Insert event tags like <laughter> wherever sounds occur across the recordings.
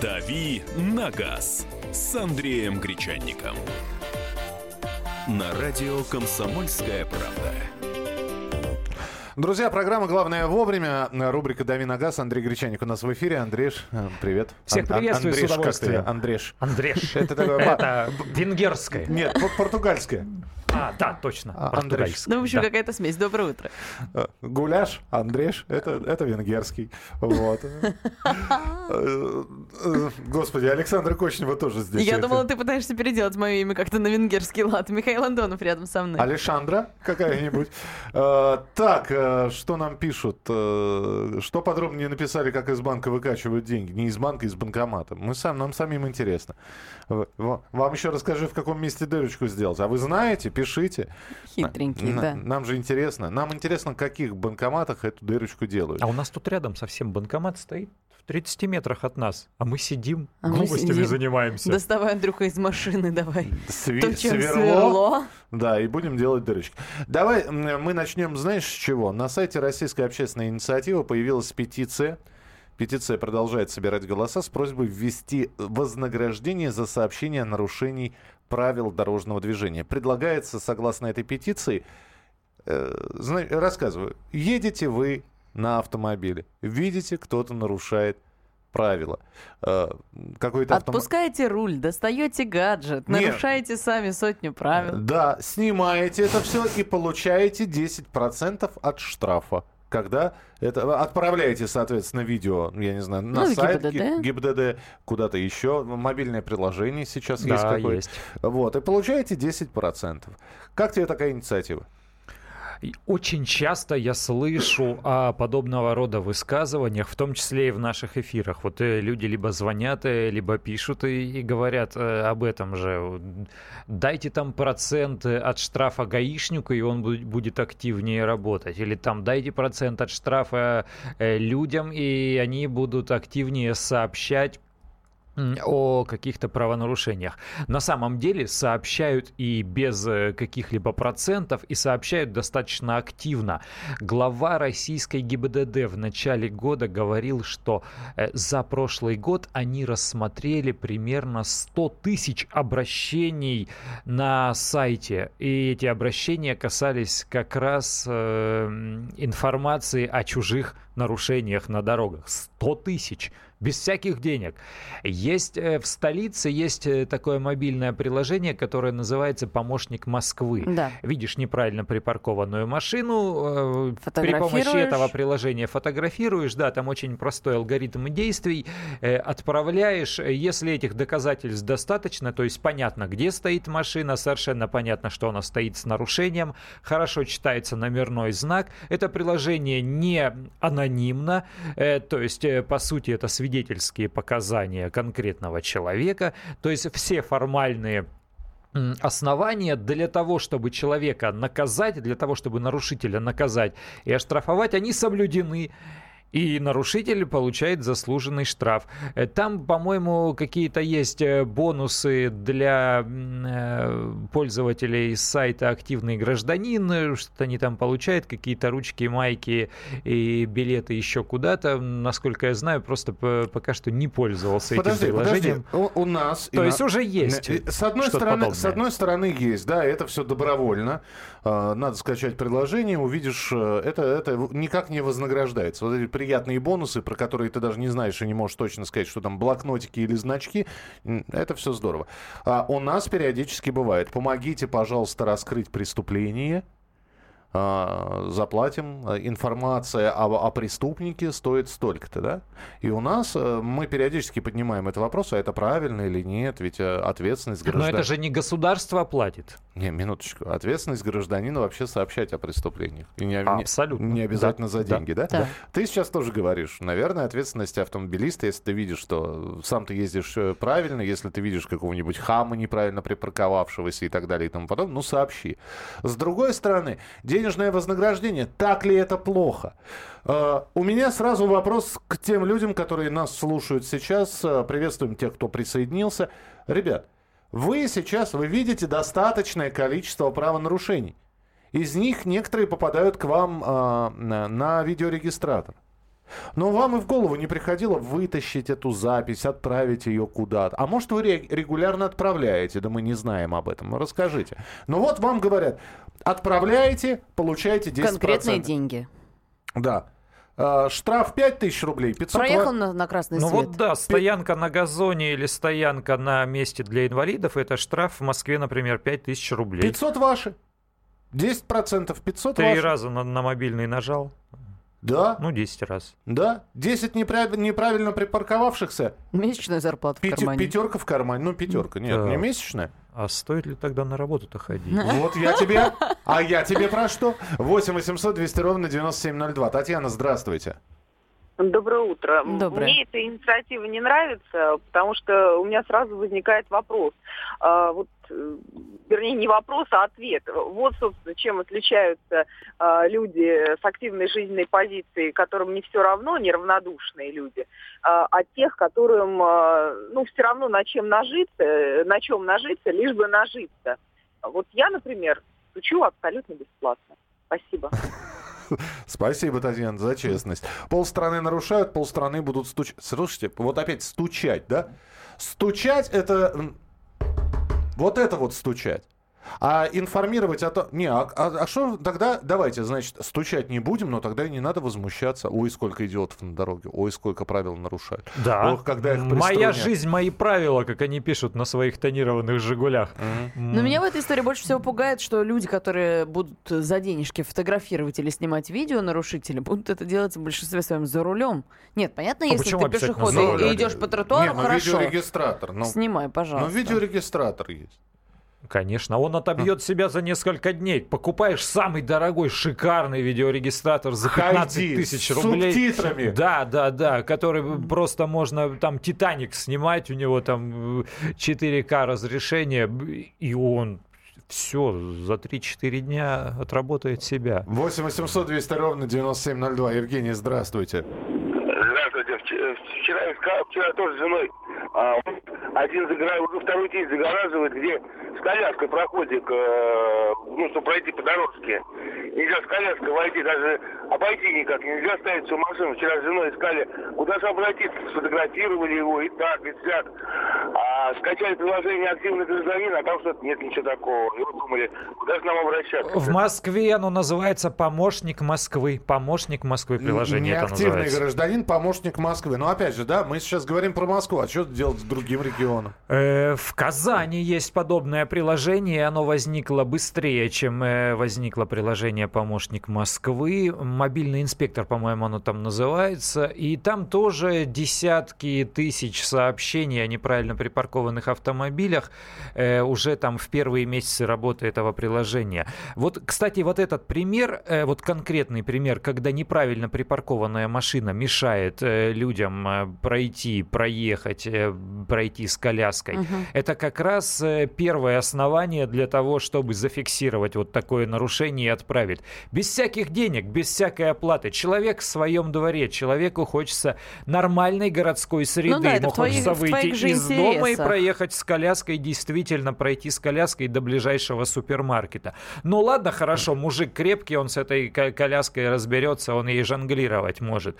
«Дави на газ» с Андреем Гречанником. На радио «Комсомольская правда». Друзья, программа «Главное вовремя». Рубрика «Дави на газ». Андрей Гречаник у нас в эфире. Андреш, э, привет. Всех приветствую Андреш, с удовольствием. Как ты? Андреш. Андреш. Это такое... Это венгерское. Нет, по- португальское. А, да, точно. А, португальское. Ну, в общем, Да. какая-то смесь. Доброе утро. Э, Гуляш, Андреш, это, это венгерский. Вот. Э, э, Господи, Александра Кочнева тоже здесь. Я думала, ты пытаешься переделать мое имя как-то на венгерский лад. Михаил Антонов рядом со мной. Алешандра какая-нибудь. Так, что нам пишут? Что подробнее написали, как из банка выкачивают деньги? Не из банка, из банкомата. Мы сам, нам самим интересно. Вам еще расскажи, в каком месте дырочку сделать. А вы знаете? Пишите. Хитренький, На- да. Нам же интересно. Нам интересно, в каких банкоматах эту дырочку делают. А у нас тут рядом совсем банкомат стоит в 30 метрах от нас, а мы сидим, А мы глупостями сидим. занимаемся. Доставай, Андрюха, из машины давай. Сви- То, чем сверло. сверло. Да, и будем делать дырочки. Давай мы начнем, знаешь, с чего? На сайте Российской общественной инициативы появилась петиция. Петиция продолжает собирать голоса с просьбой ввести вознаграждение за сообщение о нарушении правил дорожного движения. Предлагается, согласно этой петиции, э, рассказываю, едете вы на автомобиле, видите, кто-то нарушает правила. Э, какой-то. Отпускаете руль, достаете гаджет, Нет. нарушаете сами сотню правил. Да, снимаете это все и получаете 10% от штрафа. Когда это отправляете, соответственно, видео, я не знаю, на Ну, сайт ГИБДД. Ги- ГИБДД, куда-то еще, мобильное приложение сейчас есть Да, какое-то. есть. Вот, и получаете 10%. Как тебе такая инициатива? Очень часто я слышу о подобного рода высказываниях, в том числе и в наших эфирах. Вот э, люди либо звонят, э, либо пишут и, и говорят э, об этом же. Дайте там процент э, от штрафа гаишнику, и он бу- будет активнее работать. Или там дайте процент от штрафа людям, и они будут активнее сообщать о каких-то правонарушениях. На самом деле сообщают и без э, каких-либо процентов, и сообщают достаточно активно. Глава российской ГИБДД в начале года говорил, что э, за прошлый год они рассмотрели примерно 100 тысяч обращений на сайте. И эти обращения касались как раз э, информации о чужих нарушениях на дорогах. 100 тысяч! Без всяких денег. Есть э, в столице есть э, такое мобильное приложение, которое называется «Помощник Москвы». Да. Видишь неправильно припаркованную машину, э, при помощи этого приложения фотографируешь, да, там очень простой алгоритм действий, отправляешь, если этих доказательств достаточно, то есть понятно, где стоит машина, совершенно понятно, что она стоит с нарушением, хорошо читается номерной знак, это приложение не анонимно, то есть, по сути, это свидетельские показания конкретного человека, то есть все формальные основания для того, чтобы человека наказать, для того, чтобы нарушителя наказать и оштрафовать, они соблюдены. И нарушитель получает заслуженный штраф. Э, Там, по-моему, какие-то есть э, бонусы для э, пользователей сайта «Активный гражданин», э, что они там получают, какие-то ручки, майки и билеты еще куда-то. Насколько я знаю, просто пока что не пользовался Подожди, этим подожди. приложением. У, у нас... То на- есть уже есть С одной, что-то стороны, подобное. с одной стороны есть, да, это все добровольно. Э, Надо скачать приложение, увидишь, это, это никак не вознаграждается. Вот эти приятные бонусы, про которые ты даже не знаешь и не можешь точно сказать, что там блокнотики или значки, это все здорово. А у нас периодически бывает. Помогите, пожалуйста, раскрыть преступление. А, заплатим. А, Информация о, о преступнике стоит столько-то, да? И у нас э, мы периодически поднимаем этот вопрос, а это правильно или нет, ведь э, ответственность Но гражданина... это же не государство платит. Не, минуточку. Ответственность гражданина вообще сообщать о преступлениях. И не, не- Абсолютно. не обязательно Да, за да, деньги, да? да. Ты сейчас тоже говоришь, наверное, ответственность автомобилиста, если ты видишь, что сам ты ездишь э, правильно, если ты видишь какого-нибудь хама неправильно припарковавшегося и так далее и тому подобное, ну сообщи. С другой стороны, денежное вознаграждение, так ли это плохо? Э, У меня сразу вопрос к тем людям, которые нас слушают сейчас. Э, Приветствуем тех, кто присоединился. Ребят, вы сейчас, вы видите достаточное количество правонарушений. Из них некоторые попадают к вам а, на видеорегистратор. Но вам и в голову не приходило вытащить эту запись, отправить ее куда-то. А может, вы регулярно отправляете, да мы не знаем об этом. Расскажите. Ну вот вам говорят, отправляете, получаете 10%. Конкретные деньги. Да. А, штраф 5000 рублей, 500 Проехал на, на красный ну свет. Ну вот да, стоянка на газоне или стоянка на месте для инвалидов, это штраф в Москве, например, 5000 рублей. 500 ваши. 10% 500 Три ваши. раза на, на мобильный нажал. Да. Ну, 10 раз. Да. 10 неправ... неправильно припарковавшихся. Месячная зарплата Пяти... в кармане. Пятерка в кармане. Ну, пятерка. Нет, Да. не месячная. А стоит ли тогда на работу-то ходить? Вот я тебе. А я тебе про что? 8 800 200 ровно 9702. Татьяна, здравствуйте. Доброе утро. Доброе. Мне эта инициатива не нравится, потому что у меня сразу возникает вопрос. А, вот, э, вернее, не вопрос, а ответ. Вот, собственно, чем отличаются а, люди с активной жизненной позицией, которым не все равно, неравнодушные люди, а, от тех, которым, а, ну, все равно на чем нажиться, э, на чем нажиться, лишь бы нажиться. Вот я, например, стучу абсолютно бесплатно. Спасибо. <laughs> Спасибо, Татьяна, за честность. Полстраны нарушают, полстраны будут стучать. Слушайте, вот опять стучать, да? Стучать это... Вот это вот стучать. А информировать о том... Не, а, а- а что тогда... Давайте, значит, стучать не будем, но тогда и не надо возмущаться. Ой, сколько идиотов на дороге. Ой, сколько правил нарушают. Да. Ох, когда их Моя жизнь, мои правила, как они пишут на своих тонированных «Жигулях». Но меня в этой истории больше всего пугает, что люди, которые будут за денежки фотографировать или снимать видео нарушителя, будут это делать в большинстве своем за рулем. Нет, понятно, если почему ты пешеход и- и идешь по тротуару, Не, ну хорошо. видеорегистратор. Ну, Снимай, ну, пожалуйста. видеорегистратор есть. Конечно, он отобьет себя за несколько дней. Покупаешь самый дорогой, шикарный видеорегистратор за 15 Хайди, тысяч с рублей. субтитрами. Да, да, да, который просто можно там Титаник снимать, у него там э, 4К разрешение, и он все за 3-4 дня отработает себя. 8 800 200 ровно 9702. Евгений, здравствуйте. Здравствуйте. Вч- Вчера, искал- вчера тоже с женой а, один загора- уже второй день загораживает, где с коляской проходик, э, ну, чтобы пройти по дорожке. Нельзя с коляской войти, даже обойти никак. Нельзя ставить всю машину. Вчера с женой искали, куда же обратиться. Сфотографировали его и так, и сяк. А скачали приложение «Активный гражданин», а там что-то нет ничего такого. И вот думали, куда же нам обращаться? В Москве оно называется «Помощник Москвы». «Помощник Москвы» приложение это Неактивный называется. гражданин, помощник Москвы. Но опять же, да, мы сейчас говорим про Москву. А что делать с другим регионом? Э, В Казани есть подобное приложение, оно возникло быстрее, чем э, возникло приложение «Помощник Москвы». Мобильный инспектор, по-моему, оно там называется. И там тоже десятки тысяч сообщений о неправильно припаркованных автомобилях э, уже там в первые месяцы работы этого приложения. Вот, кстати, вот этот пример, э, вот конкретный пример, когда неправильно припаркованная машина мешает людям э, пройти, проехать, э, пройти с коляской, это как раз э, первое основание для того, чтобы зафиксировать вот такое нарушение и отправить. Без всяких денег, без всякой оплаты. Человек в своем дворе, человеку хочется нормальной городской среды. Ну да, Ему твоих- хочется в выйти твоих из дома и интересах. проехать с коляской, действительно пройти с коляской до ближайшего супермаркета. Ну ладно, хорошо, мужик крепкий, он с этой ко- коляской разберется, он ей жонглировать может.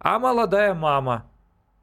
А молодая мама,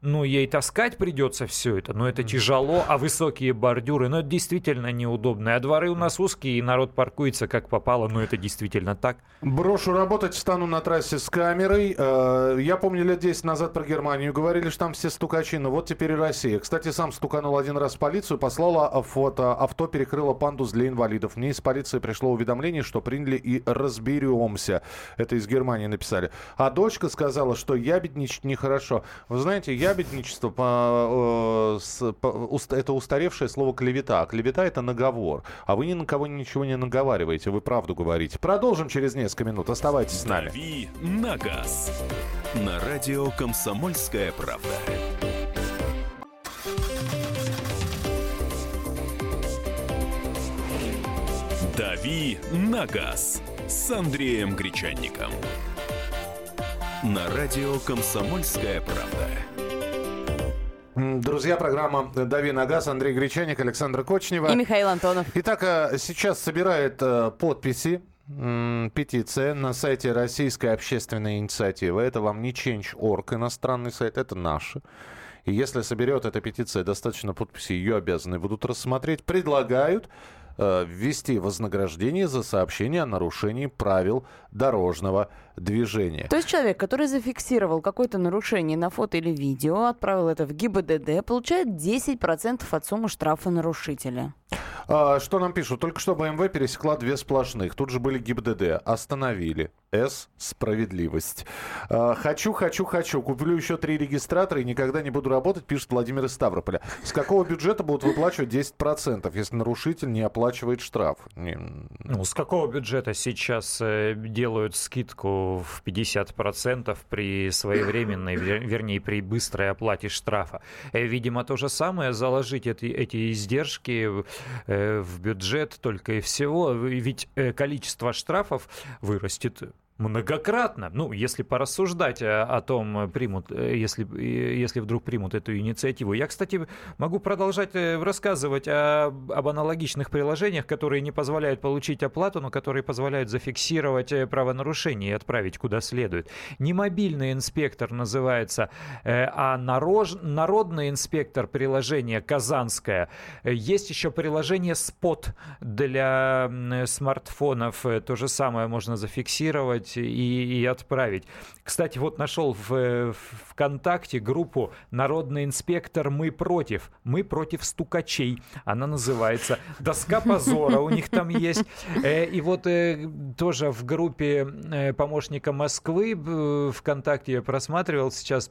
ну, ей таскать придется все это, но это тяжело, а высокие бордюры, ну, это действительно неудобно. А дворы у нас узкие, и народ паркуется как попало, но это действительно так. Брошу работать, стану на трассе с камерой. Э, Я помню, лет 10 назад про Германию говорили, что там все стукачи, но вот теперь и Россия. Кстати, сам стуканул один раз в полицию, послала фото, авто перекрыло пандус для инвалидов. Мне из полиции пришло уведомление, что приняли и разберемся. Это из Германии написали. А дочка сказала, что ябедничать нехорошо. Вы знаете, ябедничество по, э, по- уст- это устаревшее слово клевета. А клевета это наговор. А вы ни на кого ничего не наговариваете, вы правду говорите. Продолжим через несколько минут. Оставайтесь с нами. «Дави на газ». На радио «Комсомольская правда». «Дави на газ» с Андреем Гречанником. На радио «Комсомольская правда». Друзья, программа «Дави на газ». Андрей Гречаник, Александр Кочнева. И Михаил Антонов. Итак, э, сейчас собирает э, подписи петиция на сайте Российской общественной инициативы. Это вам не Change.org, иностранный сайт, это наш. И если соберет эта петиция достаточно подписей, ее обязаны будут рассмотреть. Предлагают э, ввести вознаграждение за сообщение о нарушении правил дорожного движения. То есть человек, который зафиксировал какое-то нарушение на фото или видео, отправил это в ГИБДД, получает 10% от суммы штрафа нарушителя. А, что нам пишут? Только что БМВ пересекла две сплошных. Тут же были ГИБДД. Остановили. С. Справедливость. А, хочу, хочу, хочу. Куплю еще три регистратора и никогда не буду работать, пишет Владимир из Ставрополя. С какого бюджета будут выплачивать 10%, если нарушитель не оплачивает штраф? Не- Ну, с какого бюджета сейчас э, делают скидку в 50% при своевременной, вер- вернее, при быстрой оплате штрафа? Э, Видимо, то же самое, заложить эти, эти издержки э, в бюджет только и всего. Ведь э, количество штрафов вырастет многократно. Ну, если порассуждать о, о том, э, примут, э, если, э, если вдруг примут эту инициативу. Я, кстати, могу продолжать э, рассказывать о- об аналогичных приложениях, которые не позволяют получить оплату, но которые позволяют зафиксировать э, правонарушение и отправить куда следует. Не мобильный инспектор называется, э, а нарож- народный инспектор приложения Казанское. Э, Есть еще приложение Spot для смартфонов. Э, То же самое можно зафиксировать и, и отправить. Кстати, вот нашел в, э, в ВКонтакте группу «Народный инспектор. Мы против». Мы против стукачей. Она называется. Доска позора у них там есть. Э, И вот э, тоже в группе помощника Москвы ВКонтакте я просматривал сейчас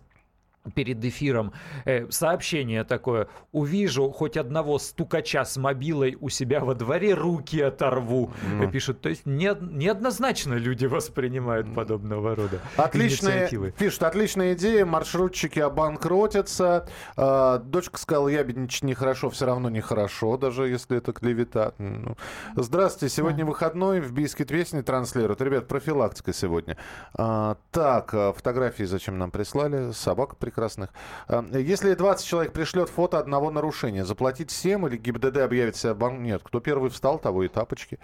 перед эфиром э, сообщение такое. Увижу хоть одного стукача с мобилой у себя во дворе, руки оторву. Ну. Пишут. То есть не- неоднозначно люди воспринимают подобного рода Отличная, инициативы. пишут, отличная идея, маршрутчики обанкротятся. А, дочка сказала, ябедничать нехорошо, все равно нехорошо, даже если это клевета. Ну. Здравствуйте, сегодня выходной, в Бийске песни транслируют. Ребят, профилактика сегодня. А, так, а, фотографии зачем нам прислали? Собак прекрасных. А, если 20 человек пришлет фото одного нарушения, заплатить 7 или ГИБДД объявит себя бан... Нет, кто первый встал, того и тапочки.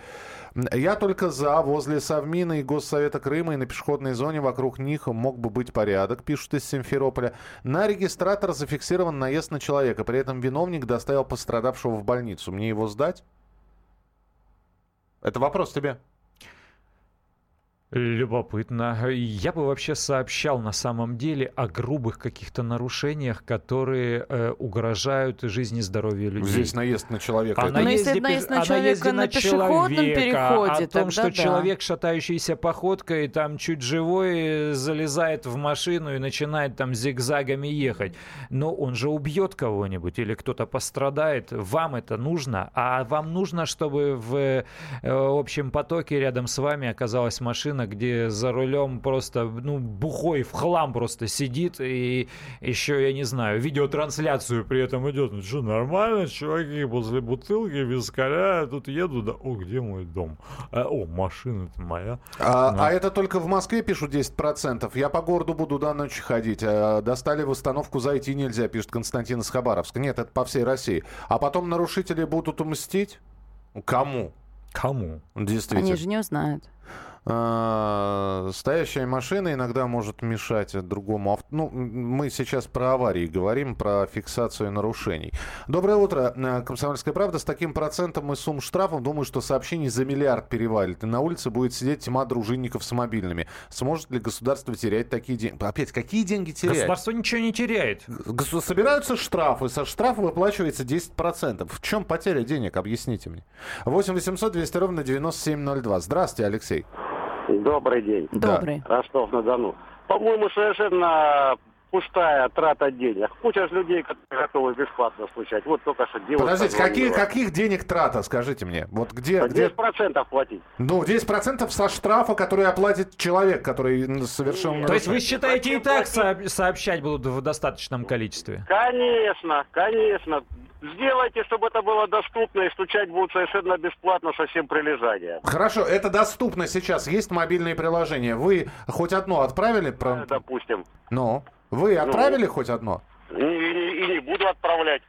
Я только за. Возле Совмина и Госсовета Крыма и на пешеходной зоне вокруг них мог бы быть порядок, пишут из Симферополя. На регистратор зафиксирован наезд на человека. При этом виновник доставил пострадавшего в больницу. Мне его сдать? Это вопрос тебе. Любопытно. Я бы вообще сообщал на самом деле о грубых каких-то нарушениях, которые э, угрожают жизни и здоровью людей. Здесь наезд на человека. А Это- Но если наезде наезд пеш- на о человека наезде на пешеходном человека, переходе, о том, тогда что да. человек, шатающийся походкой, там чуть живой, залезает в машину и начинает там зигзагами ехать. Но он же убьет кого-нибудь или кто-то пострадает. Вам это нужно, а вам нужно, чтобы в э, общем потоке рядом с вами оказалась машина, где за рулем просто, ну, бухой в хлам просто сидит и еще, я не знаю, видеотрансляцию при этом идет. Ну что, нормально, чуваки, после бутылки, вискаря, тут еду, да, о, где мой дом? А, о, машина-то моя. А, Да. а это только в Москве пишут 10%. Я по городу буду до ночи ходить. А, Достали в установку зайти нельзя, пишет Константин из Хабаровска. Нет, это по всей России. А потом нарушители будут мстить? Кому? Кому? Действительно. Они же не узнают. А, Стоящая машина иногда может мешать другому авто. Ну, мы сейчас про аварии говорим, про фиксацию нарушений. Доброе утро, э, Комсомольская правда. С таким процентом и сумм штрафов, думаю, что сообщений за миллиард перевалит. И на улице будет сидеть тьма дружинников с мобильными. Сможет ли государство терять такие деньги? Опять, какие деньги терять? Государство ничего не теряет. Собираются штрафы, со штрафа выплачивается 10%. В чем потеря денег? Объясните мне. 8 800 200 ровно 9702. Здравствуйте, Алексей. Добрый день. Добрый. Ростов-на-Дону. По-моему, совершенно пустая трата денег. Куча ж людей, которые готовы бесплатно случать. Вот только что девушка Подождите, какие, каких денег трата, скажите мне? Вот где, Так где... 10% платить. Ну, 10% со штрафа, который оплатит человек, который совершил... Нет. То есть вы считаете, и так платить? сообщать будут в достаточном количестве? Конечно, конечно. Сделайте, чтобы это было доступно, и стучать будут совершенно бесплатно со всем прилежанием. Хорошо, это доступно сейчас. Есть мобильные приложения. Вы хоть одно отправили? Э, Про... Допустим. Ну, вы отправили хоть одно? И- и не буду отправлять.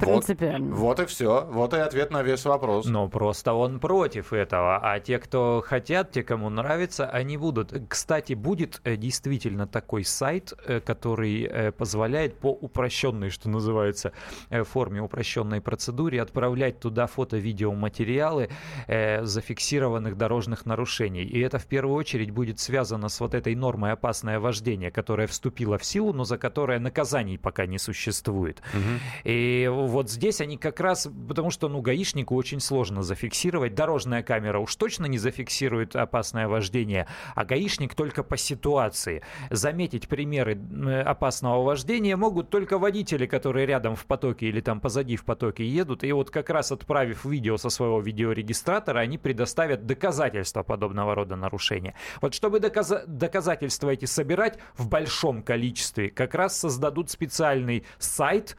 Принципиально. Вот, вот и все. Вот и ответ на весь вопрос. Но просто он против этого. А те, кто хотят, те, кому нравится, они будут. Кстати, будет э, действительно такой сайт, э, который э, позволяет по упрощенной, что называется, форме упрощенной процедуре отправлять туда фото-видеоматериалы зафиксированных дорожных нарушений. И это в первую очередь будет связано с вот этой нормой опасное вождение, которая вступила в силу, но за которое наказаний пока не существует. Угу. И вот здесь они как раз, потому что, ну, гаишнику очень сложно зафиксировать. Дорожная камера уж точно не зафиксирует опасное вождение, а гаишник только по ситуации. Заметить примеры опасного вождения могут только водители, которые рядом в потоке или там позади в потоке едут. И вот как раз отправив видео со своего видеорегистратора, они предоставят доказательства подобного рода нарушения. Вот чтобы доказ- доказательства эти собирать в большом количестве, как раз создадут специальный сайт,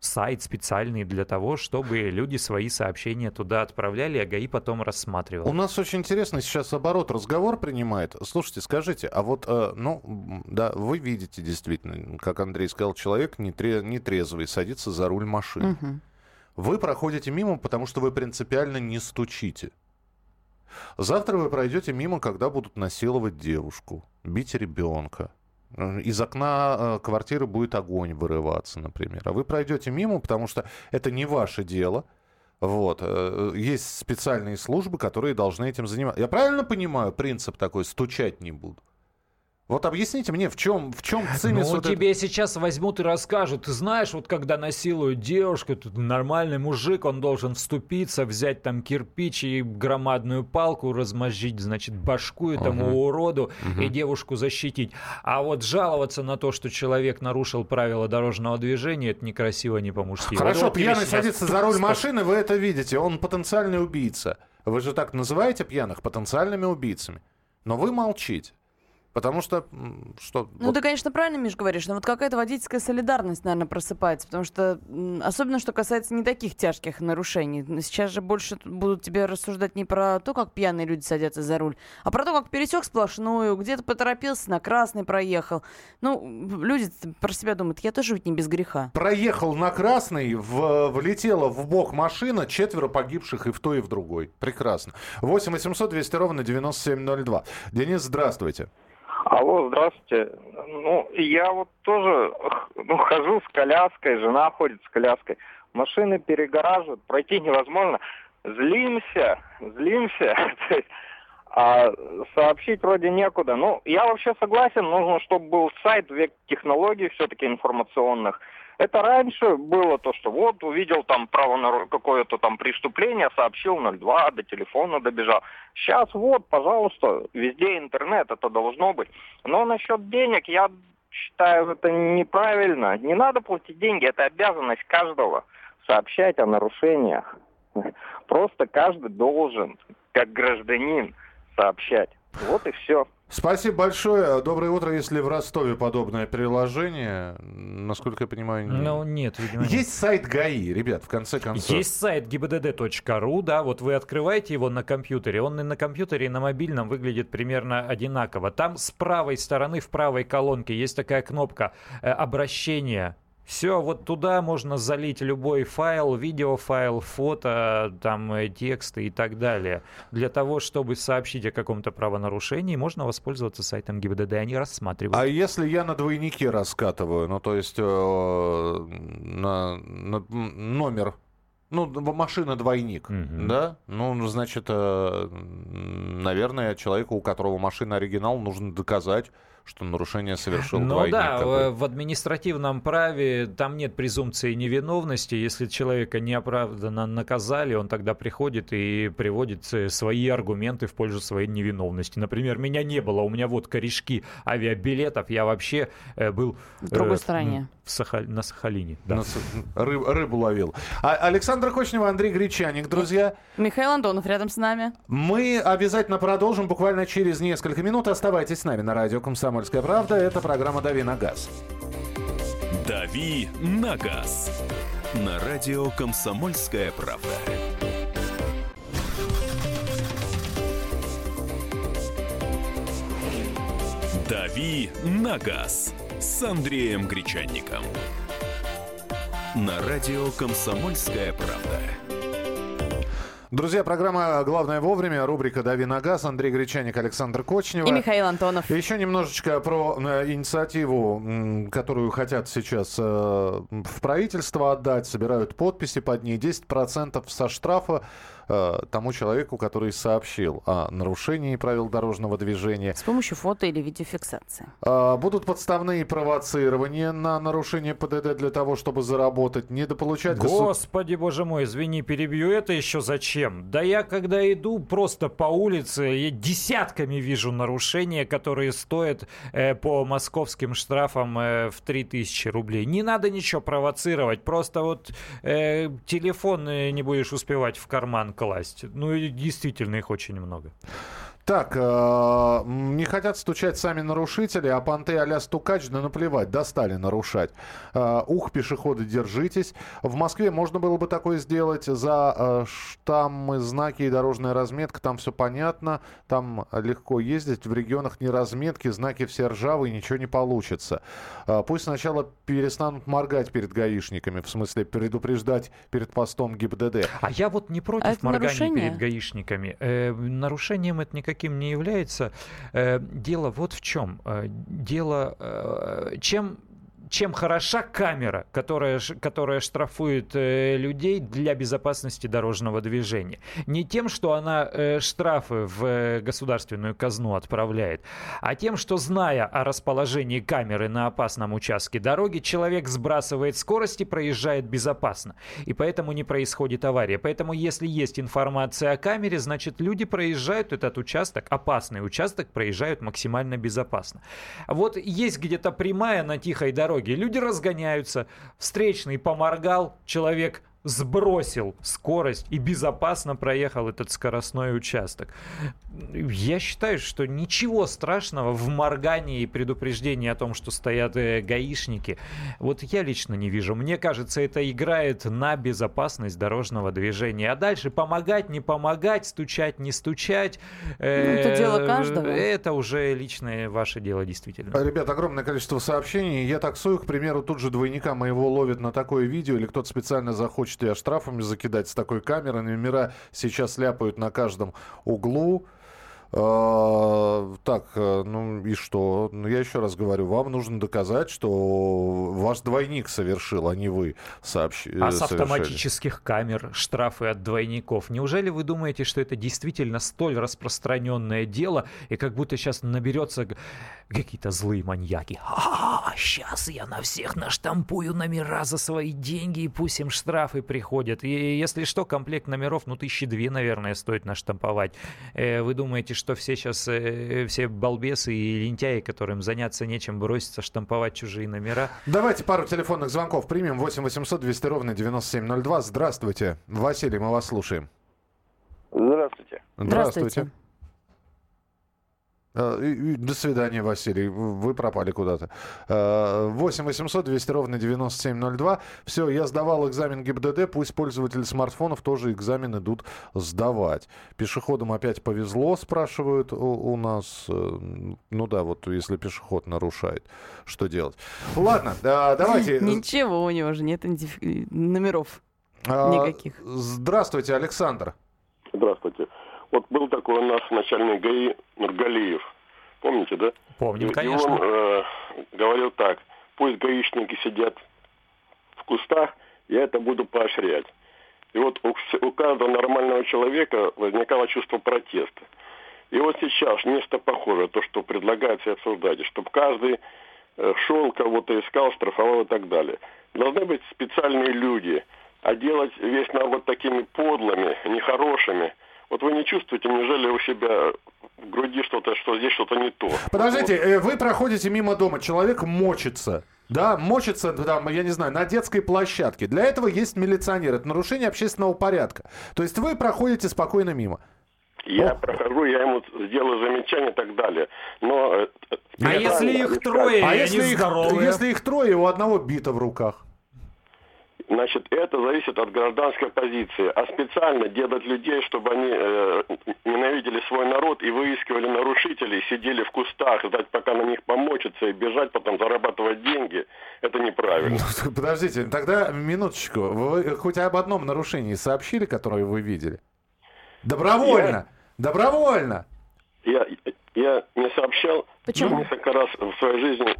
сайт специальный для того, чтобы люди свои сообщения туда отправляли, а ГАИ потом рассматривал. У нас очень интересно сейчас оборот разговор принимает. Слушайте, скажите, а вот, э, ну, да, вы видите действительно, как Андрей сказал, человек нетрезвый садится за руль машины. Угу. Вы проходите мимо, потому что вы принципиально не стучите. Завтра вы пройдете мимо, когда будут насиловать девушку, бить ребенка из окна э, квартиры будет огонь вырываться, например. А вы пройдете мимо, потому что это не ваше дело. Вот. Э, есть специальные службы, которые должны этим заниматься. Я правильно понимаю принцип такой, стучать не буду? Вот объясните мне, в чем, в чем цимис Ну, вот тебе это... сейчас возьмут и расскажут. Ты знаешь, вот когда насилуют девушку, тут нормальный мужик, он должен вступиться, взять там кирпич и громадную палку, размозжить, значит, башку этому uh-huh. уроду uh-huh. и девушку защитить. А вот жаловаться на то, что человек нарушил правила дорожного движения, это некрасиво, не по-мужски. Хорошо, вот пьяный сейчас... садится за руль машины, вы это видите, он потенциальный убийца. Вы же так называете пьяных потенциальными убийцами. Но вы молчите. Потому что, что... Ну, вот... ты, конечно, правильно, Миш, говоришь, но вот какая-то водительская солидарность, наверное, просыпается, потому что, особенно, что касается не таких тяжких нарушений. Сейчас же больше будут тебе рассуждать не про то, как пьяные люди садятся за руль, а про то, как пересек сплошную, где-то поторопился, на красный проехал. Ну, люди про себя думают, я тоже ведь не без греха. Проехал на красный, в, влетела в бок машина, четверо погибших и в той, и в другой. Прекрасно. 8 800 200 ровно 9702. Денис, здравствуйте. Алло, здравствуйте. Ну, я вот тоже ну, хожу с коляской, жена ходит с коляской. Машины перегораживают, пройти невозможно. Злимся, злимся. <laughs> А сообщить вроде некуда. Ну, я вообще согласен, нужно, чтобы был сайт, век технологий все-таки информационных. Это раньше было то, что вот увидел там право на какое-то там преступление, сообщил 02, до телефона добежал. Сейчас вот, пожалуйста, везде интернет, это должно быть. Но насчет денег я считаю это неправильно. Не надо платить деньги, это обязанность каждого сообщать о нарушениях. Просто каждый должен, как гражданин, сообщать. Вот и все. Спасибо большое. Доброе утро, если в Ростове подобное приложение. Насколько я понимаю, нет. Ну, нет, видимо, нет. Есть сайт ГАИ, ребят, в конце концов. Есть сайт gibdd.ru, да, вот вы открываете его на компьютере. Он и на компьютере, и на мобильном выглядит примерно одинаково. Там с правой стороны, в правой колонке есть такая кнопка э, обращение все, вот туда можно залить любой файл, видеофайл, фото, там, э, тексты и так далее. Для того, чтобы сообщить о каком-то правонарушении, можно воспользоваться сайтом ГИБДД, они рассматривают. А если я на двойнике раскатываю, ну, то есть э, на, на номер ну, машина двойник, mm-hmm. да? Ну, значит, э, наверное, человеку, у которого машина оригинал, нужно доказать, что нарушение совершил ну, да, какой. в административном праве там нет презумпции невиновности. Если человека неоправданно наказали, он тогда приходит и приводит свои аргументы в пользу своей невиновности. Например, меня не было, у меня вот корешки авиабилетов, я вообще э, был... В другой э, стороне. Сахаль... На Сахалине, да. На... Рыб... Рыбу ловил. А, Александр Кочнев, Андрей Гречаник, друзья. Михаил Антонов рядом с нами. Мы обязательно продолжим буквально через несколько минут. Оставайтесь с нами на радио «Комсомольская «Комсомольская правда». Это программа «Дави на газ». «Дави на газ» на радио «Комсомольская правда». «Дави на газ» с Андреем Гречанником. на радио «Комсомольская правда». Друзья, программа «Главное вовремя», рубрика «Дави на газ», Андрей Гречаник, Александр Кочнева. И Михаил Антонов. Еще немножечко про э, инициативу, которую хотят сейчас э, в правительство отдать. Собирают подписи под ней. 10% со штрафа э, тому человеку, который сообщил о нарушении правил дорожного движения. С помощью фото или видеофиксации. А, Будут подставные провоцирования на нарушение ПДД для того, чтобы заработать, недополучать госу- Господи, боже мой, извини, перебью. Это еще зачем? Да я, когда иду просто по улице, я десятками вижу нарушения, которые стоят э, по московским штрафам э, в 3000 рублей. Не надо ничего провоцировать, просто вот э, телефон э, не будешь успевать в карман класть. Ну и действительно их очень много. Так, э, не хотят стучать сами нарушители, а понты а-ля стукач, да наплевать, достали нарушать. Э, ух, пешеходы, держитесь. В Москве можно было бы такое сделать за э, штаммы, знаки и дорожная разметка, там все понятно, там легко ездить. В регионах не разметки, знаки все ржавые, ничего не получится. Э, пусть сначала перестанут моргать перед гаишниками, в смысле предупреждать перед постом ГИБДД. А я вот не против А моргания нарушение? перед гаишниками. Э, нарушением это никаким не является. Э, дело вот в чем. Э, дело, э, чем чем хороша камера, которая, которая штрафует э, людей для безопасности дорожного движения. Не тем, что она э, штрафы в э, государственную казну отправляет, а тем, что, зная о расположении камеры на опасном участке дороги, человек сбрасывает скорость и проезжает безопасно. И поэтому не происходит авария. Поэтому, если есть информация о камере, значит, люди проезжают этот участок, опасный участок, проезжают максимально безопасно. Вот есть где-то прямая на тихой дороге, люди разгоняются, встречный поморгал, человек сбросил скорость и безопасно проехал этот скоростной участок. Я считаю, что ничего страшного в моргании и предупреждении о том, что стоят э, гаишники, вот я лично не вижу. Мне кажется, это играет на безопасность дорожного движения. А дальше помогать, не помогать, стучать, не стучать. э, Ну, это дело каждого. Это уже личное ваше дело, действительно. Ребят, огромное количество сообщений. Я таксую, к примеру, тут же двойника моего ловит на такое видео, или кто-то специально захочет тебя штрафами закидать с такой камерой. Номера сейчас ляпают на каждом углу. А, Так, э, ну и что? Ну, я еще раз говорю, вам нужно доказать, что ваш двойник совершил, а не вы сообщи- А э, с совершили. автоматических камер штрафы от двойников. Неужели вы думаете, что это действительно столь распространенное дело, и как будто сейчас наберется какие-то злые маньяки? А, сейчас я на всех наштампую номера за свои деньги, и пусть им штрафы приходят. И если что, комплект номеров, ну, тысячи две, наверное, стоит наштамповать. Э, Вы думаете, что все сейчас, э, все балбесы и лентяи, которым заняться нечем, бросятся штамповать чужие номера? Давайте пару телефонных звонков примем. 8 800 200 ровно 9702. Здравствуйте. Василий, мы вас слушаем. Здравствуйте. Здравствуйте. Э, и До свидания, Василий. Вы пропали куда-то. Э, 8 800 200 ровно 9702. Все, я сдавал экзамен ГИБДД. Пусть пользователи смартфонов тоже экзамен идут сдавать. Пешеходам опять повезло, спрашивают у, у нас. Э, Ну да, вот если пешеход нарушает, что делать? Ладно, э, давайте. <laughs> Ничего, у него же нет идентифи- номеров. Э, никаких. Здравствуйте, Александр. Здравствуйте. Вот был такой у нас начальник ГАИ Нургалиев. Помните, да? Помним, И- и конечно. он э, говорил так. Пусть гаишники сидят в кустах, я это буду поощрять. И вот у, у каждого нормального человека возникало чувство протеста. И вот сейчас нечто похожее, то, что предлагается и обсуждается, чтобы каждый э, шел, кого-то искал, штрафовал и так далее. Должны быть специальные люди, а делать весь народ такими подлыми, нехорошими. Вот вы не чувствуете, неужели у себя в груди что-то, что здесь что-то не то? Подождите, э, вы проходите мимо дома, человек мочится. Да, мочится, там, я не знаю, на детской площадке. Для этого есть милиционер. Это нарушение общественного порядка. То есть вы проходите спокойно мимо. Я прохожу, я ему сделаю замечание и так далее. Но... э, э, А если их трое? А если их, если их трое, у одного бита в руках? На Значит, это зависит от гражданской позиции. А специально делать людей, чтобы они э, ненавидели свой народ и выискивали нарушителей, сидели в кустах, ждать, пока на них помочится, и бежать потом зарабатывать деньги, это неправильно. Ну, подождите, тогда минуточку. Вы хоть об одном нарушении сообщили, которое вы видели? Добровольно! Добровольно! Я, я не сообщал. Почему? Я несколько раз в своей жизни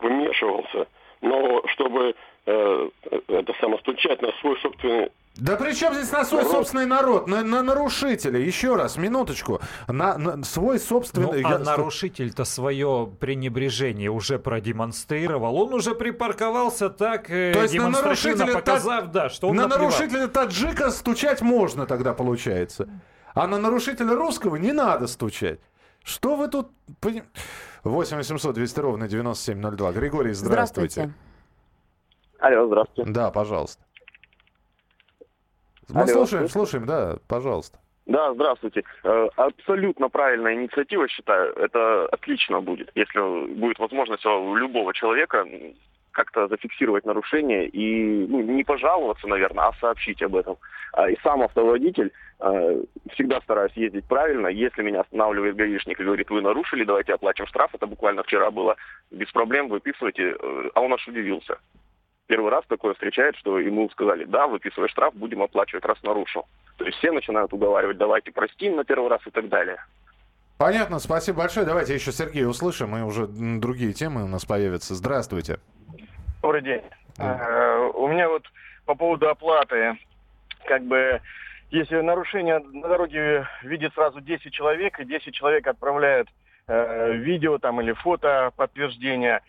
вмешивался. Но чтобы э, это самое стучать на свой собственный Да при чем здесь на свой Народ. собственный народ? На, на нарушителя. Еще раз, минуточку. На, на свой Ну, собственный... а я- нарушитель-то свое пренебрежение уже продемонстрировал. Он уже припарковался так, э, То есть на нарушителя показав, та- да, что он на наплевал. нарушителя таджика стучать можно тогда, получается. А на нарушителя русского не надо стучать. Что вы тут... пони- 8 800 200 ровно 9702. Григорий, здравствуйте. Алло, здравствуйте. Да, пожалуйста. Мы Алло, слушаем, слушаем, да, пожалуйста. Да, здравствуйте. Э, Абсолютно правильная инициатива, считаю. Это отлично будет, если будет возможность у любого человека как-то зафиксировать нарушение и ну, не пожаловаться, наверное, а сообщить об этом. А, И сам автоводитель э, всегда стараюсь ездить правильно. Если меня останавливает гаишник и говорит, вы нарушили, давайте оплатим штраф. Это буквально вчера было. Без проблем выписывайте. Э, А он аж удивился. Первый раз такое встречает, что ему сказали, да, выписывай штраф, будем оплачивать, раз нарушил. То есть все начинают уговаривать, давайте простим на первый раз и так далее. Понятно, спасибо большое. Давайте еще Сергея услышим, и уже другие темы у нас появятся. Здравствуйте. Добрый день. Э, У меня вот по поводу оплаты, как бы, если нарушение на дороге видит сразу 10 человек, и 10 человек отправляют э, видео там или фото подтверждения,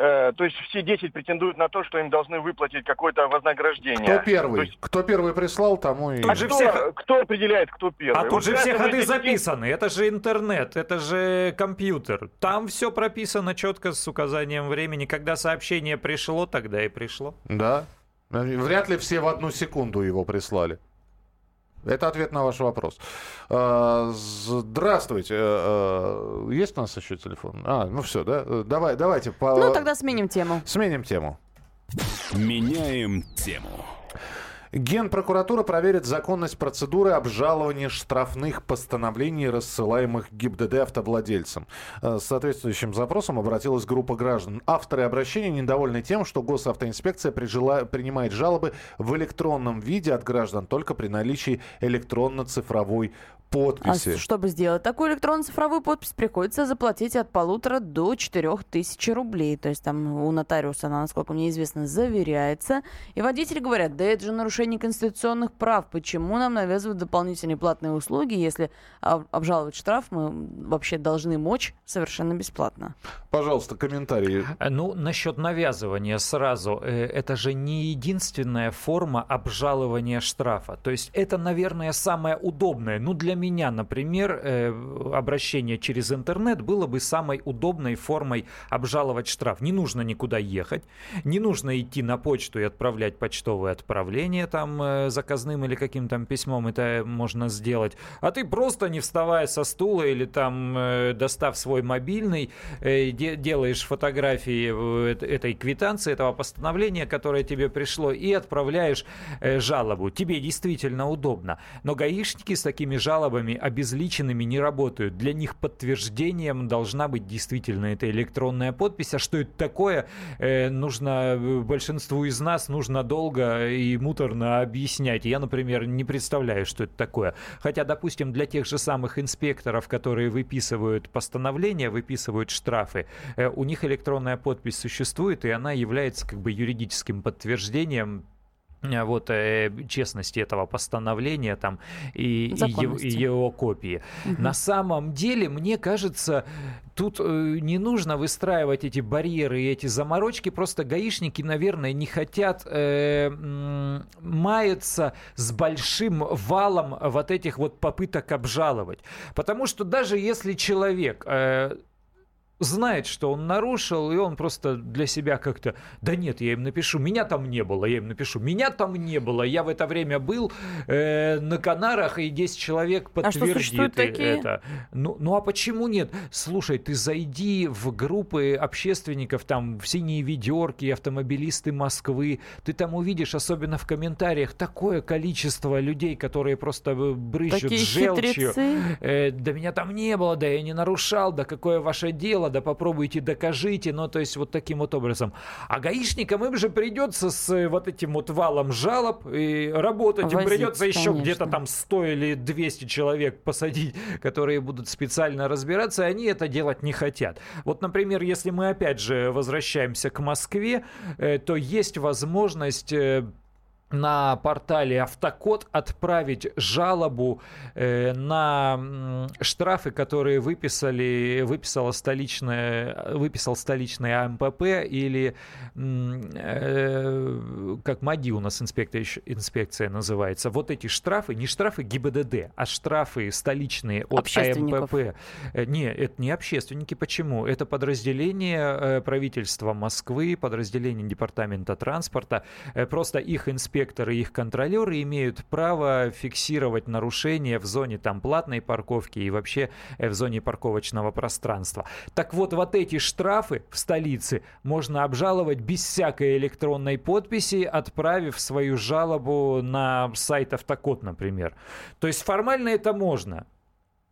э, то есть все 10 претендуют на то, что им должны выплатить какое-то вознаграждение. Кто То первый? есть- Кто первый прислал, тому и... А же кто, все- кто определяет, кто первый? А тут Вот же все ходы этих записаны. Это же интернет, это же компьютер. Там все прописано четко с указанием времени. Когда сообщение пришло, тогда и пришло. Да. Вряд ли все в одну секунду его прислали. Это ответ на ваш вопрос. А, Здравствуйте. Э, э, Есть у нас еще телефон? А, ну все, да? Давай, давайте по... Ну, тогда сменим тему. сменим тему. Меняем тему. Генпрокуратура проверит законность процедуры обжалования штрафных постановлений, рассылаемых ГИБДД автовладельцам. Э, С соответствующим запросом обратилась группа граждан. Авторы обращения недовольны тем, что госавтоинспекция прижила- принимает жалобы в электронном виде от граждан только при наличии электронно-цифровой А подписи. с- чтобы сделать такую электронно-цифровую подпись, приходится заплатить от полутора до четырех тысяч рублей. То есть там у нотариуса она, насколько мне известно, заверяется. И водители говорят, да это же нарушение конституционных прав. Почему нам навязывают дополнительные платные услуги, если об- обжаловать штраф мы вообще должны мочь совершенно бесплатно? Пожалуйста, комментарии. Э, Ну, насчет навязывания сразу. Э, Это же не единственная форма обжалования штрафа. То есть это, наверное, самое удобное. Ну, для меня, например, э, обращение через интернет было бы самой удобной формой обжаловать штраф. Не нужно никуда ехать, не нужно идти на почту и отправлять почтовые отправления там э, заказным или каким там письмом это можно сделать. А ты просто не вставая со стула или там э, достав свой мобильный, э, де- делаешь фотографии эт- этой квитанции, этого постановления, которое тебе пришло, и отправляешь жалобу. Тебе действительно удобно. Но гаишники с такими жалобами обезличенными не работают. Для них подтверждением должна быть действительно эта электронная подпись. А что это такое, нужно большинству из нас нужно долго и муторно объяснять. Я, например, не представляю, что это такое. Хотя, допустим, для тех же самых инспекторов, которые выписывают постановления, выписывают штрафы, э, у них электронная подпись существует, и она является как бы юридическим подтверждением вот э, честности этого постановления там и, и и его копии. На самом деле, мне кажется, тут э, не нужно выстраивать эти барьеры и эти заморочки. Просто гаишники, наверное, не хотят э, маяться с большим валом вот этих вот попыток обжаловать. Потому что даже если человек э, знает, что он нарушил, и он просто для себя как-то, да нет, я им напишу, меня там не было, я им напишу, меня там не было, я в это время был э, на Канарах, и 10 человек подтвердит а что, такие? это. Ну, ну а почему нет? Слушай, ты зайди в группы общественников, там, в синие ведерки, автомобилисты Москвы, ты там увидишь, особенно в комментариях, такое количество людей, которые просто брызжут Такие желчью. Э, да меня там не было, да я не нарушал, да какое ваше дело, да попробуйте докажите, ну, то есть вот таким вот образом. А гаишникам им же придется с э, вот этим вот валом жалоб и работать. Возить, им придется еще где-то там 100 или 200 человек посадить, <laughs> которые будут специально разбираться, и они это делать не хотят. Вот, например, если мы опять же возвращаемся к Москве, э, то есть возможность э, на портале Автокод отправить жалобу э, на штрафы, которые выписали, выписала столичная, выписал столичный АМПП или э, как МАДИ у нас инспекция, инспекция называется. Вот эти штрафы, не штрафы ГИБДД, а штрафы столичные от АМПП. Э, не, это не общественники. Почему? Это подразделение э, правительства Москвы, подразделение департамента транспорта. Э, просто их инспекция инспекторы и их контролеры имеют право фиксировать нарушения в зоне там платной парковки и вообще э, в зоне парковочного пространства. Так вот, вот эти штрафы в столице можно обжаловать без всякой электронной подписи, отправив свою жалобу на сайт Автокод, например. То есть формально это можно.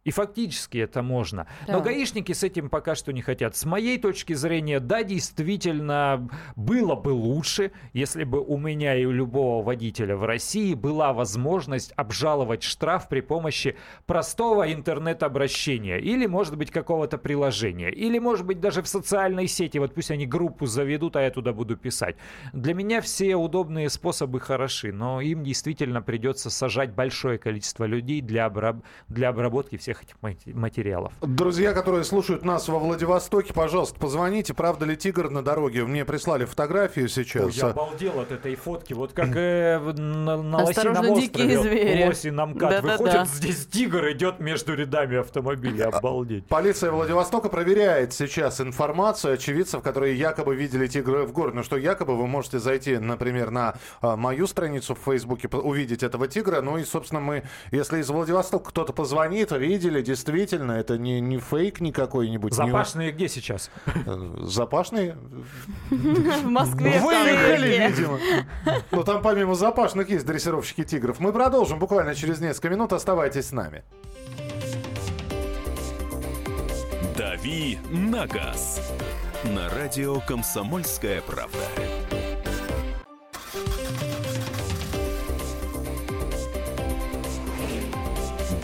И фактически это можно. Да. Но гаишники с этим пока что не хотят. С моей точки зрения, да, действительно, было бы лучше, если бы у меня и у любого водителя в России была возможность обжаловать штраф при помощи простого интернет-обращения. Или, может быть, какого-то приложения. Или, может быть, даже в социальной сети. Вот пусть они группу заведут, а я туда буду писать. Для меня все удобные способы хороши, но им действительно придется сажать большое количество людей для, обраб... для обработки всех всех этих материалов. Друзья, которые слушают нас во Владивостоке, пожалуйста, позвоните. Правда ли тигр на дороге? Мне прислали фотографию сейчас. Ой, я обалдел от этой фотки. Вот как э, на, на Лосином острове Лосином МКАД да, выходит, да, да. здесь тигр идет между рядами автомобилей. Обалдеть. Полиция Владивостока проверяет сейчас информацию очевидцев, которые якобы видели тигра в городе. Ну что якобы вы можете зайти, например, на а, мою страницу в Фейсбуке, увидеть этого тигра. Ну и, собственно, мы, если из Владивостока кто-то позвонит, видит видели, действительно, это не, не фейк никакой-нибудь. Запашные не... где сейчас? Запашные? <laughs> В Москве. Выехали, видимо. Но там помимо запашных есть дрессировщики тигров. Мы продолжим буквально через несколько минут. Оставайтесь с нами. «Дави на газ» на радио «Комсомольская правда».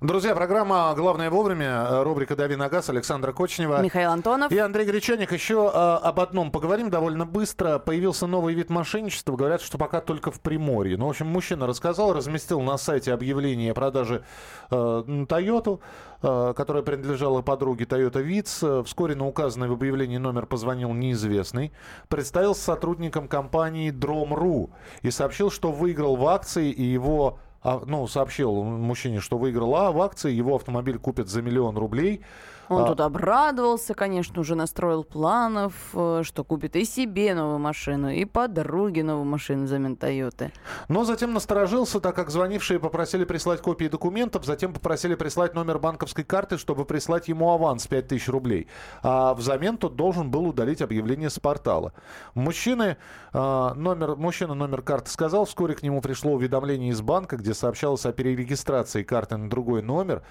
Друзья, программа «Главное вовремя», рубрика «Дави на газ», Александра Кочнева. Михаил Антонов. И Андрей Гречаник. Еще э, об одном поговорим довольно быстро. Появился новый вид мошенничества. Говорят, что пока только в Приморье. Ну, в общем, мужчина рассказал, разместил на сайте объявление о продаже э, Тойоту, э, которая принадлежала подруге Toyota Vitz. Вскоре на указанный в объявлении номер позвонил неизвестный. Представился сотрудником компании Drom.ru и сообщил, что выиграл в акции и его ну, сообщил мужчине, что выиграл А в акции, его автомобиль купят за миллион рублей. Он а... тут обрадовался, конечно, уже настроил планов, э, что купит и себе новую машину, и подруге новую машину взамен Тойоты. Но затем насторожился, так как звонившие попросили прислать копии документов, затем попросили прислать номер банковской карты, чтобы прислать ему аванс 5000 рублей. А взамен тот должен был удалить объявление с портала. Мужчины, а, номер, мужчина номер карты сказал, вскоре к нему пришло уведомление из банка, где сообщалось о перерегистрации карты на другой номер.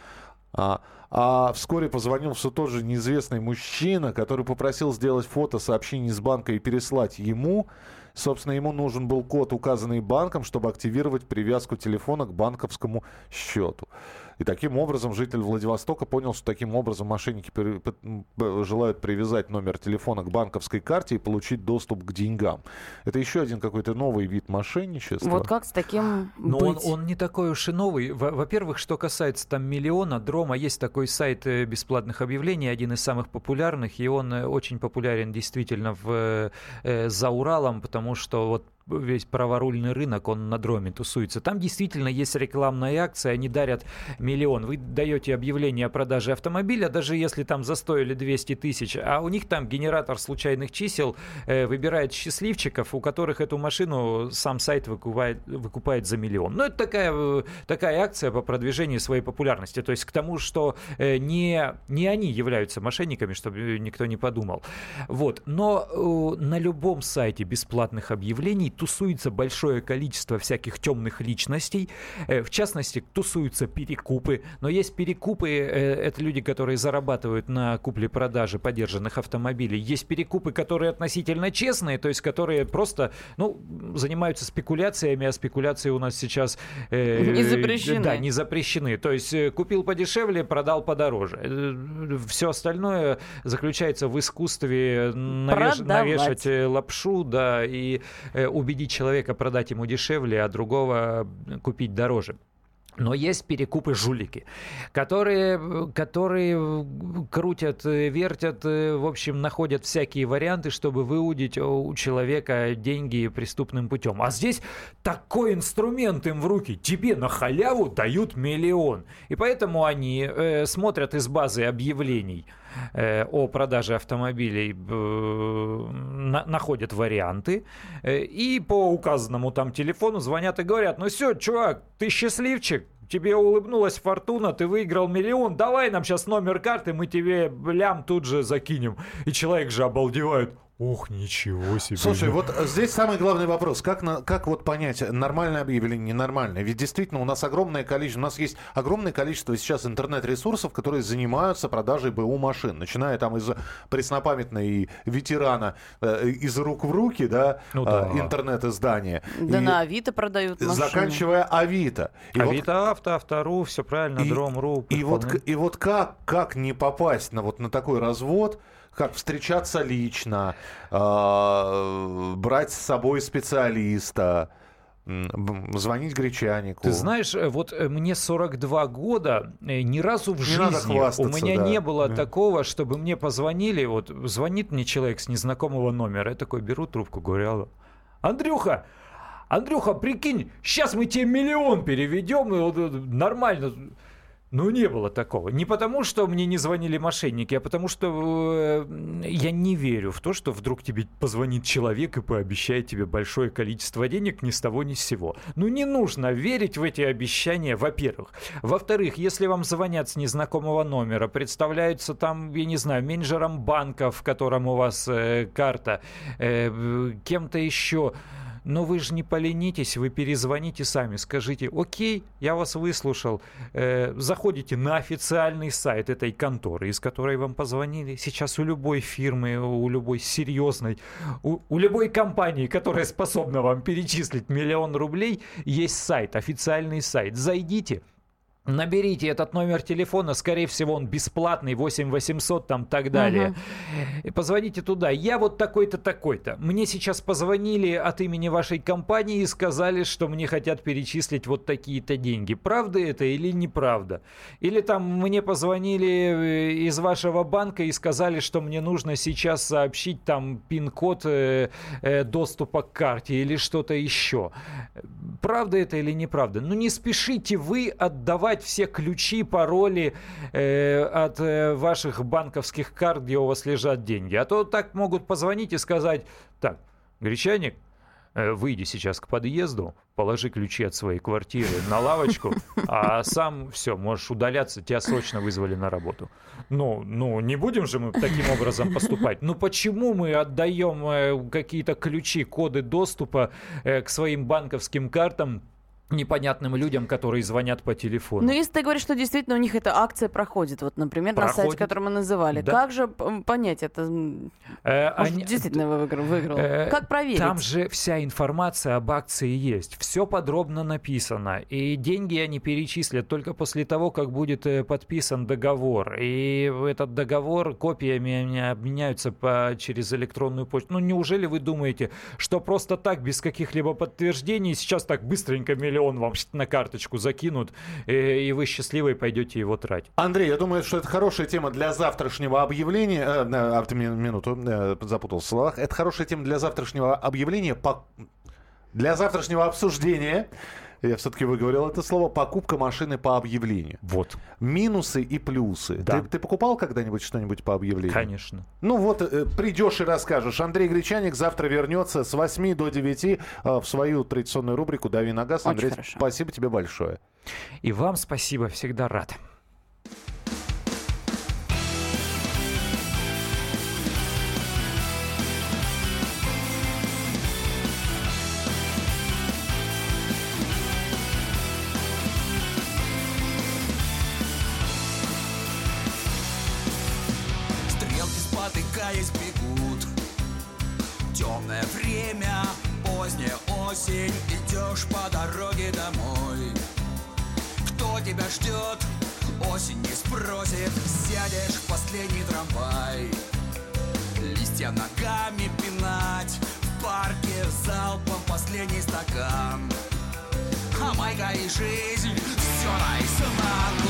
А, а вскоре позвонил все тот же неизвестный мужчина, который попросил сделать фото сообщений с банка и переслать ему. Собственно, ему нужен был код, указанный банком, чтобы активировать привязку телефона к банковскому счету. И таким образом житель Владивостока понял, что таким образом мошенники желают привязать номер телефона к банковской карте и получить доступ к деньгам. Это еще один какой-то новый вид мошенничества. Вот как с таким Но быть? Он, он не такой уж и новый. Во-первых, что касается там миллиона, Дрома, есть такой сайт э, бесплатных объявлений, один из самых популярных, и он э, очень популярен действительно в, э, за Уралом, потому что вот весь праворульный рынок, он на дроме тусуется. Там действительно есть рекламная акция, они дарят миллион. Вы даете объявление о продаже автомобиля, даже если там застоили 200 тысяч, а у них там генератор случайных чисел э, выбирает счастливчиков, у которых эту машину сам сайт выкупает, выкупает за миллион. Ну, это такая, э, такая акция по продвижению своей популярности. То есть к тому, что э, не, не они являются мошенниками, чтобы никто не подумал. Вот. Но э, на любом сайте бесплатных объявлений тусуется большое количество всяких темных личностей. Э, в частности, тусуются перекупы. Но есть перекупы, э, это люди, которые зарабатывают на купле-продаже подержанных автомобилей. Есть перекупы, которые относительно честные, то есть которые просто ну, занимаются спекуляциями, а спекуляции у нас сейчас... Э, не запрещены. Да, не запрещены. То есть купил подешевле, продал подороже. Все остальное заключается в искусстве навеш... навешать лапшу, да, и убедить человека продать ему дешевле, а другого купить дороже. Но есть перекупы-жулики, которые, которые крутят, вертят, в общем, находят всякие варианты, чтобы выудить у человека деньги преступным путем. А здесь такой инструмент им в руки. Тебе на халяву дают миллион. И поэтому они э, смотрят из базы объявлений э, о продаже автомобилей, э, на, находят варианты э, и по указанному там телефону звонят и говорят, ну все, чувак, ты счастливчик, тебе улыбнулась фортуна, ты выиграл миллион, давай нам сейчас номер карты, мы тебе лям тут же закинем. И человек же обалдевает. Ох, ничего себе. Слушай, вот здесь самый главный вопрос. Как, на, как вот понять, нормальное объявление, ненормальное? Ведь действительно у нас огромное количество, у нас есть огромное количество сейчас интернет-ресурсов, которые занимаются продажей БУ машин. Начиная там из преснопамятной ветерана э, из рук в руки, да, ну, да. Э, интернет-издания. Да и на Авито продают машины. Заканчивая Авито. И Авито, вот, авто, автору, все правильно, и, Дром.ру. И вот, и вот как, как не попасть на, вот, на такой развод, как встречаться лично, э, брать с собой специалиста, звонить гречанику. Ты знаешь, э, вот э, мне 42 года, э, ни разу в не жизни у меня да. не было да. такого, чтобы мне позвонили, вот звонит мне человек с незнакомого номера, я такой беру трубку, говорю, Андрюха, Андрюха, прикинь, сейчас мы тебе миллион переведем, и вот, нормально. Ну, не было такого. Не потому, что мне не звонили мошенники, а потому, что э, я не верю в то, что вдруг тебе позвонит человек и пообещает тебе большое количество денег ни с того ни с сего. Ну, не нужно верить в эти обещания, во-первых. Во-вторых, если вам звонят с незнакомого номера, представляются там, я не знаю, менеджером банка, в котором у вас э, карта, э, кем-то еще но вы же не поленитесь, вы перезвоните сами, скажите, окей, я вас выслушал. Э, заходите на официальный сайт этой конторы, из которой вам позвонили. Сейчас у любой фирмы, у любой серьезной, у, у любой компании, которая способна вам перечислить миллион рублей, есть сайт, официальный сайт. Зайдите, Наберите этот номер телефона, скорее всего, он бесплатный, 8 800 там так далее. Uh-huh. И позвоните туда. Я вот такой-то, такой-то. Мне сейчас позвонили от имени вашей компании и сказали, что мне хотят перечислить вот такие-то деньги. Правда это или неправда? Или там мне позвонили э, из вашего банка и сказали, что мне нужно сейчас сообщить там пин-код э, э, доступа к карте или что-то еще. Правда это или неправда? Ну не спешите вы отдавать узнать все ключи, пароли э, от э, ваших банковских карт, где у вас лежат деньги. А то так могут позвонить и сказать, так, Гречаник, э, выйди сейчас к подъезду, положи ключи от своей квартиры на лавочку, а сам все, можешь удаляться, тебя срочно вызвали на работу. Ну, ну, не будем же мы таким образом поступать. Ну, почему мы отдаем э, какие-то ключи, коды доступа э, к своим банковским картам непонятным людям, которые звонят по телефону. Ну, если ты говоришь, что действительно у них эта акция проходит, вот, например, проходит. на сайте, который мы называли, да. как же понять это? Э, Может, они... действительно выиграл? выиграл. Э, как проверить? Там же вся информация об акции есть, все подробно написано, и деньги они перечислят только после того, как будет э, подписан договор, и этот договор копиями обменяются по, через электронную почту. Ну, неужели вы думаете, что просто так, без каких-либо подтверждений, сейчас так быстренько миллион миллион вам на карточку закинут, и, и вы счастливые пойдете его тратить. Андрей, я думаю, что это хорошая тема для завтрашнего объявления. Э, э, минуту, э, запутался в словах. Это хорошая тема для завтрашнего объявления. Для завтрашнего обсуждения я все-таки выговорил это слово, покупка машины по объявлению. Вот. Минусы и плюсы. Да. Ты, ты покупал когда-нибудь что-нибудь по объявлению? Конечно. Ну вот, э, придешь и расскажешь. Андрей Гречаник завтра вернется с 8 до 9 э, в свою традиционную рубрику «Дави на газ». Очень Андрей, хорошо. спасибо тебе большое. И вам спасибо, всегда рад. Осень Идешь по дороге домой. Кто тебя ждет, осень не спросит. Сядешь в последний трамвай. Листья ногами пинать. В парке залпом последний стакан. А майка и жизнь Все наизнанку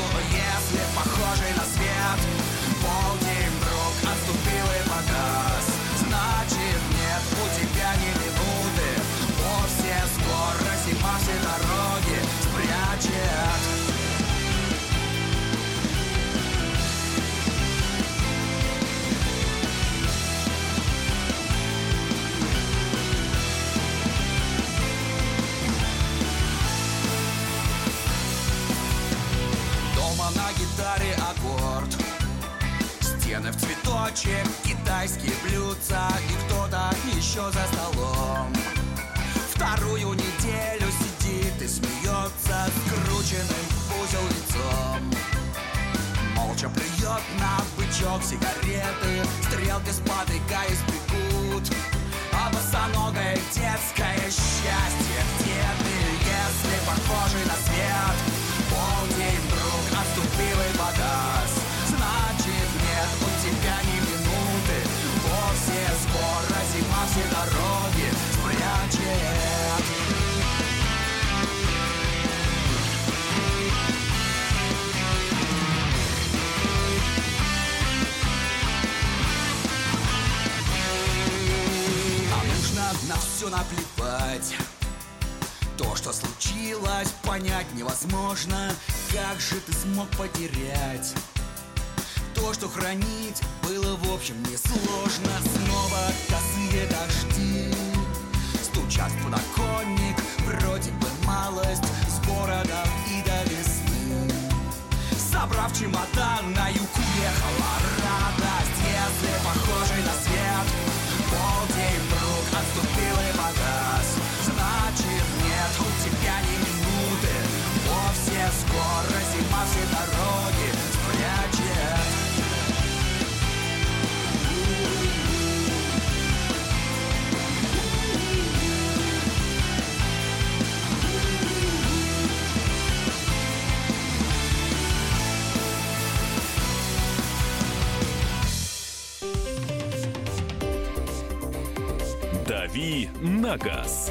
гитаре аккорд. Стены в цветочек, китайские блюдца И кто-то еще за столом. Вторую неделю сидит и смеется Скрученным в узел лицом. Молча плюет на бычок сигареты Стрелки спотыкаясь бегут. А босоногое детское счастье Где ты, если похожий на свет? Полдень вдруг и погас Значит нет у тебя ни минуты. Вовсе скоро зима все дороги спрячет. А нужно на все наплевать. То, что случилось, понять невозможно Как же ты смог потерять? То, что хранить было в общем несложно. Снова косые дожди Стучат в подоконник Вроде бы малость С городом и до весны. Собрав чемодан, на юг уехала радость. Если похожий на свет Полдень вдруг отступил «Дави на газ»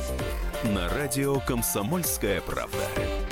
на радио «Комсомольская правда».